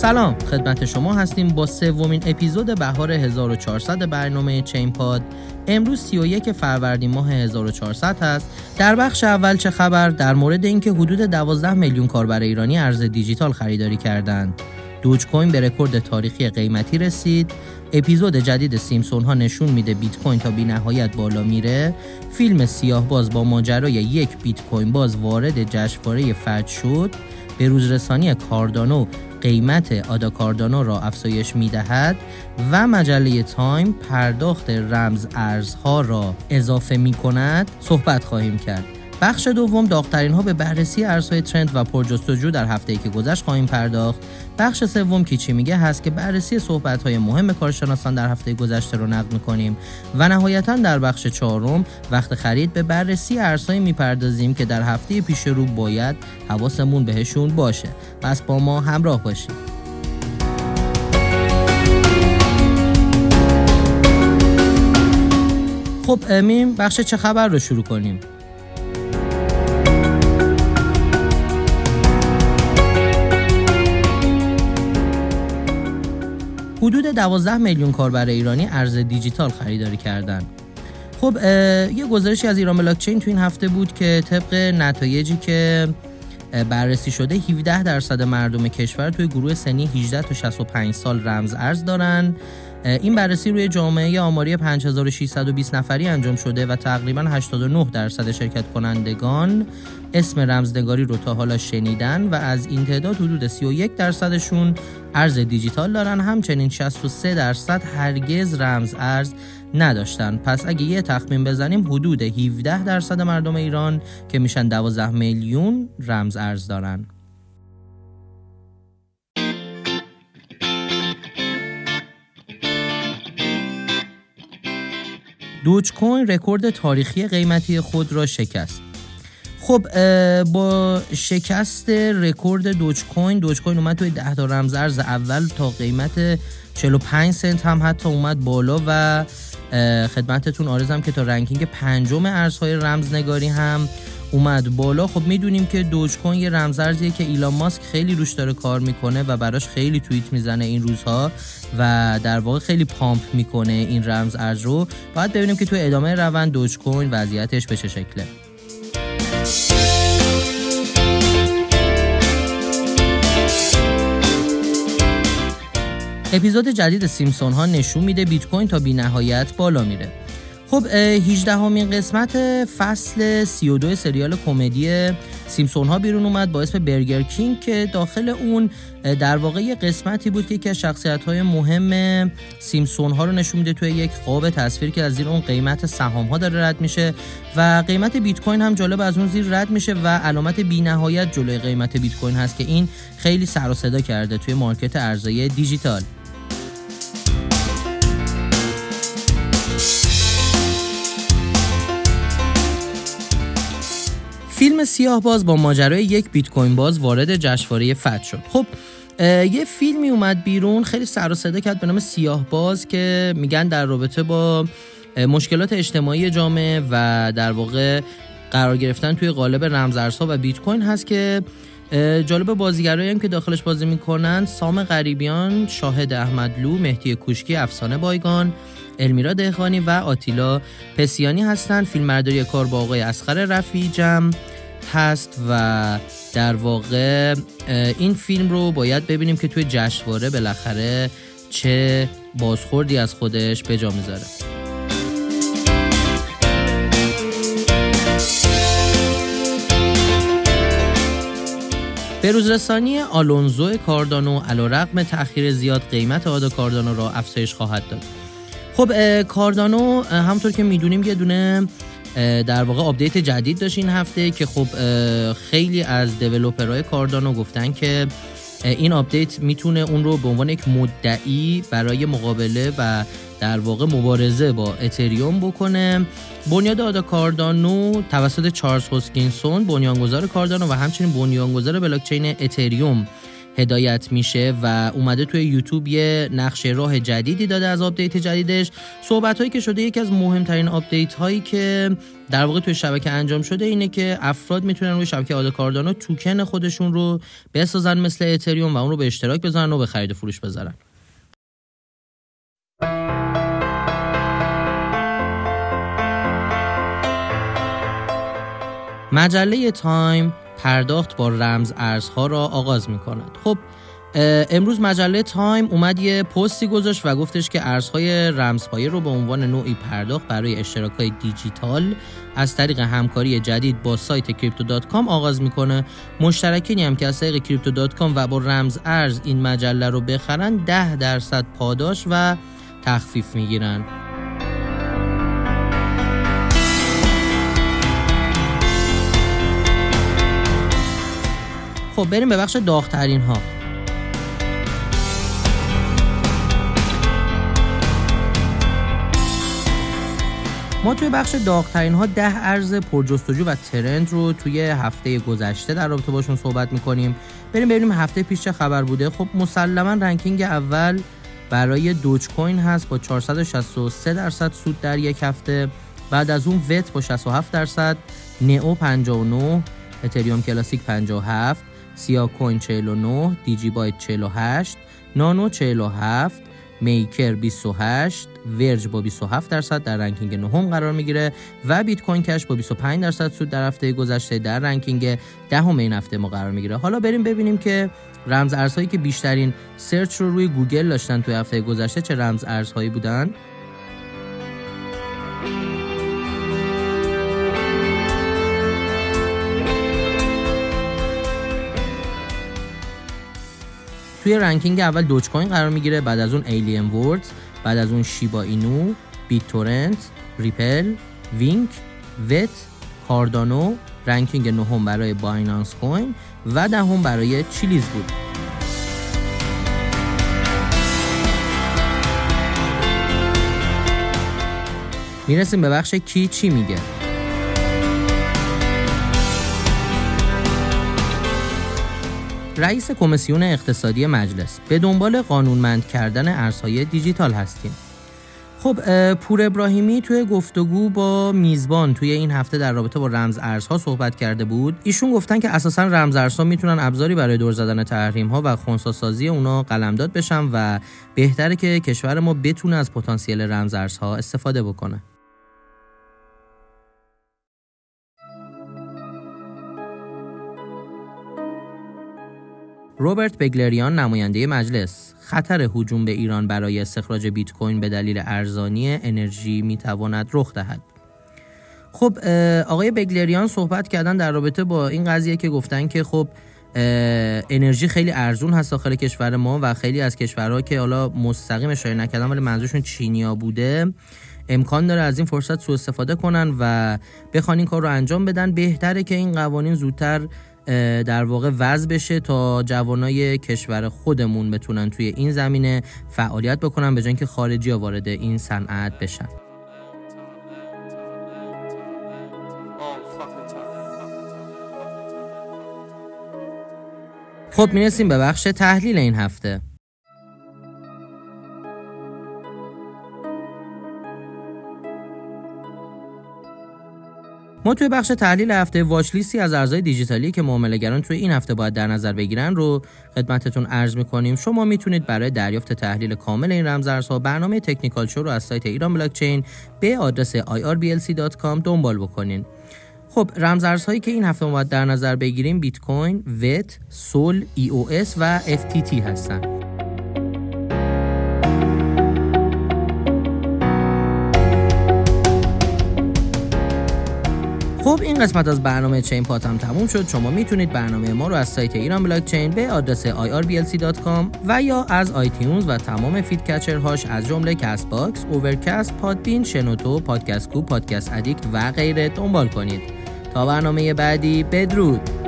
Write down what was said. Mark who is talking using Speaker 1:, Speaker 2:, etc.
Speaker 1: سلام خدمت شما هستیم با سومین اپیزود بهار 1400 برنامه چین پاد امروز 31 فروردین ماه 1400 هست. در بخش اول چه خبر؟ در مورد اینکه حدود 12 میلیون کاربر ایرانی ارز دیجیتال خریداری کردند. دوج کوین به رکورد تاریخی قیمتی رسید. اپیزود جدید سیمسون ها نشون میده بیت کوین تا بی نهایت بالا میره. فیلم سیاه باز با ماجرای یک بیت کوین باز وارد جشنواره فرد شد. به روزرسانی کاردانو قیمت آدا کاردانو را افزایش می دهد و مجله تایم پرداخت رمز ارزها را اضافه می کند صحبت خواهیم کرد. بخش دوم داغترین ها به بررسی ارزهای ترند و پرجستجو در هفته ای که گذشت خواهیم پرداخت. بخش سوم چی میگه هست که بررسی صحبت های مهم کارشناسان در هفته گذشته رو نقد می‌کنیم و نهایتا در بخش چهارم وقت خرید به بررسی ارزهایی می‌پردازیم که در هفته پیش رو باید حواسمون بهشون باشه. پس با ما همراه باشید. خب امیم بخش چه خبر رو شروع کنیم؟ حدود 12 میلیون کاربر ایرانی ارز دیجیتال خریداری کردند. خب یه گزارشی از ایران بلاکچین تو این هفته بود که طبق نتایجی که بررسی شده 17 درصد مردم کشور توی گروه سنی 18 تا 65 سال رمز ارز دارن این بررسی روی جامعه آماری 5620 نفری انجام شده و تقریبا 89 درصد شرکت کنندگان اسم رمزنگاری رو تا حالا شنیدن و از این تعداد حدود 31 درصدشون ارز دیجیتال دارن. همچنین 63 درصد هرگز رمز ارز نداشتن. پس اگه یه تخمین بزنیم حدود 17 درصد مردم ایران که میشن 12 میلیون رمز ارز دارن. Dogecoin رکورد تاریخی قیمتی خود را شکست. خب با شکست رکورد Dogecoin Dogecoin اومد توی 10 تا رمز اول تا قیمت 45 سنت هم حتی اومد بالا و خدمتتون عارضم که تا ranking پنجم ارزهای رمزنگاری هم اومد بالا. خب می‌دونیم که Dogecoin یه رمزارزیه که ایلان ماسک خیلی روش داره کار می‌کنه و براش خیلی توییت می‌زنه این روزها و در واقع خیلی pump می‌کنه این رمز ارز رو. باید ببینیم که تو ادامه روند Dogecoin وضعیتش به چه شکله. اپیزود جدید سیمسون ها نشون میده بیت کوین تا بی نهایت بالا میره. خب 18 همین قسمت فصل 32 سریال کمدی سیمسون ها بیرون اومد با اسم برگر کینگ که داخل اون در واقع یه قسمتی بود که یکی از شخصیت های مهم سیمسون ها رو نشون میده توی یک قاب تصویر که از زیر اون قیمت سهام ها داره رد میشه و قیمت بیت کوین هم جالب از اون زیر رد میشه و علامت بی نهایت جلوی قیمت بیت کوین هست که این خیلی سر و صدا کرده توی مارکت ارزهای دیجیتال. فیلم سیاه باز با ماجرای یک بیت کوین باز وارد جشنواره فت شد. خب یه فیلمی اومد بیرون خیلی سر و صدا کرد به نام سیاه باز که میگن در رابطه با مشکلات اجتماعی جامعه و در واقع قرار گرفتن توی قالب رمزارزها و بیت کوین هست که جالب بازیگرایی هم که داخلش بازی می‌کنن سام غریبیان شاهد احمدلو مهدی کوشکی افسانه بایگان المیرا دهخانی و آتیلا پسیانی هستند فیلمبرداری کار با آقای اسخر رفیجم هست و در واقع این فیلم رو باید ببینیم که توی جشنواره بالاخره چه بازخوردی از خودش به جا می‌ذاره. به روزرسانی آلونزو کاردانو علی‌رغم تأخیر زیاد قیمت آدا کاردانو را افزایش خواهد داد. خب کاردانو همونطور که می‌دونیم یه دونه در واقع update جدید داشت این هفته که خب خیلی از developer های کاردانو گفتن که این update می‌تونه اون رو به عنوان یک مدعی برای مقابله و در واقع مبارزه با اتریوم بکنه. بنیاد آدا کاردانو توسط چارلز هوسکینسون بنیانگذار کاردانو و همچنین بنیانگذار بلاکچین اتریوم هدایت میشه و اومده توی یوتیوب یه نقشه راه جدیدی داده از update جدیدش. صحبت هایی که شده یکی از مهمترین update هایی که در واقع توی شبکه انجام شده اینه که افراد می‌تونن روی شبکه آدا کاردانو توکن خودشون رو بسازن مثل اتریوم و اون رو به اشتراک بذارن و به خرید فروش بذارن. مجله تایم پرداخت با رمز ارزها را آغاز می کند خب امروز مجله تایم اومد یه پستی گذاشت و گفتش که ارزهای رمزپایه رو به عنوان نوعی پرداخت برای اشتراک های دیجیتال از طریق همکاری جدید با سایت Crypto.com آغاز می‌کنه. مشترکینی هم که از طریق Crypto.com و با رمز ارز این مجله رو بخرن 10 درصد پاداش و تخفیف می‌گیرن. خب بریم به بخش داغترین ها ما توی بخش داغترین ها ده ارز پرجستجو و ترند رو توی هفته گذشته در رابطه باشون صحبت می‌کنیم. بریم ببینیم هفته پیش چه خبر بوده. خب مسلما رنکینگ اول برای دوج کوین هست با 463 درصد سود در یک هفته. بعد از اون وت با 67 درصد نئو 59 اتریوم کلاسیک 57 سیا کوین 49 دیجی بایت 48 نانو 47 میکر 28 ورج با 27 درصد در ranking نهم قرار می‌گیره و بیت کوین کش با 25 درصد سود در هفته گذشته در ranking دهم این هفته ما قرار می‌گیره. حالا بریم ببینیم که رمز ارزهایی که بیشترین سرچ رو روی گوگل داشتن توی هفته گذشته چه رمز ارزهایی بودن. توی ranking اول دوج کوین قرار می‌گیره بعد از اون Alien Worlds بعد از اون شیبا اینو بیت تورنت ریپل وینک وت کاردانو ranking نهم برای بایننس کوین و دهم برای چیلیز بود. می‌رسیم به بخش کی چی میگه. رئیس کمیسیون اقتصادی مجلس به دنبال قانونمند کردن ارزهای دیجیتال هستیم. خب پور ابراهیمی توی گفتگو با میزبان توی این هفته در رابطه با رمز ارزها صحبت کرده بود. ایشون گفتن که اساسا رمز ارزها می‌تونن ابزاری برای دور زدن تحریم ها و خونساسازی اونا قلمداد بشن و بهتره که کشور ما بتونه از پتانسیل رمز ارزها استفاده بکنه. روبرت بگلریان نماینده مجلس. خطر هجوم به ایران برای استخراج بیت کوین به دلیل ارزانی انرژی می‌تواند رخ دهد. خب آقای بگلریان صحبت کردن در رابطه با این قضیه که گفتن که خب انرژی خیلی ارزون هست داخل کشور ما و خیلی از کشورها که حالا مستقیم اشاره نکردن ولی منظورشون چینیا بوده امکان داره از این فرصت سوء استفاده کنن و بخوان این کار رو انجام بدن. بهتره که این قوانین زودتر در واقع وضع بشه تا جوانای کشور خودمون بتونن توی این زمینه فعالیت بکنن به که خارجی ها وارد این صنعت بشن. خب می‌رسیم به بخش تحلیل این هفته. ما توی بخش تحلیل هفته واچ لیستی از ارزهای دیجیتالی که معاملهگران توی این هفته باید در نظر بگیرن رو خدمتتون عرض می‌کنیم شما می‌تونید برای دریافت تحلیل کامل این رمزارزها برنامه تکنیکال شو رو از سایت ایران بلاکچین به آدرس irblc.com دنبال بکنین خب رمزارزهایی که این هفته ما باید در نظر بگیریم بیت کوین، وت، سول، ای او اس و FTT هستن. خب این قسمت از برنامه چین پاد هم تموم شد. شما می‌تونید برنامه ما رو از سایت ایران بلاک چین به آدرس irblc.com و یا از iTunes و تمام feed catcher هاش از جمله Castbox، Overcast، Podbean، شنوتو، Podcast Go، Podcast Addict و غیره دنبال کنید. تا برنامه بعدی بدرود!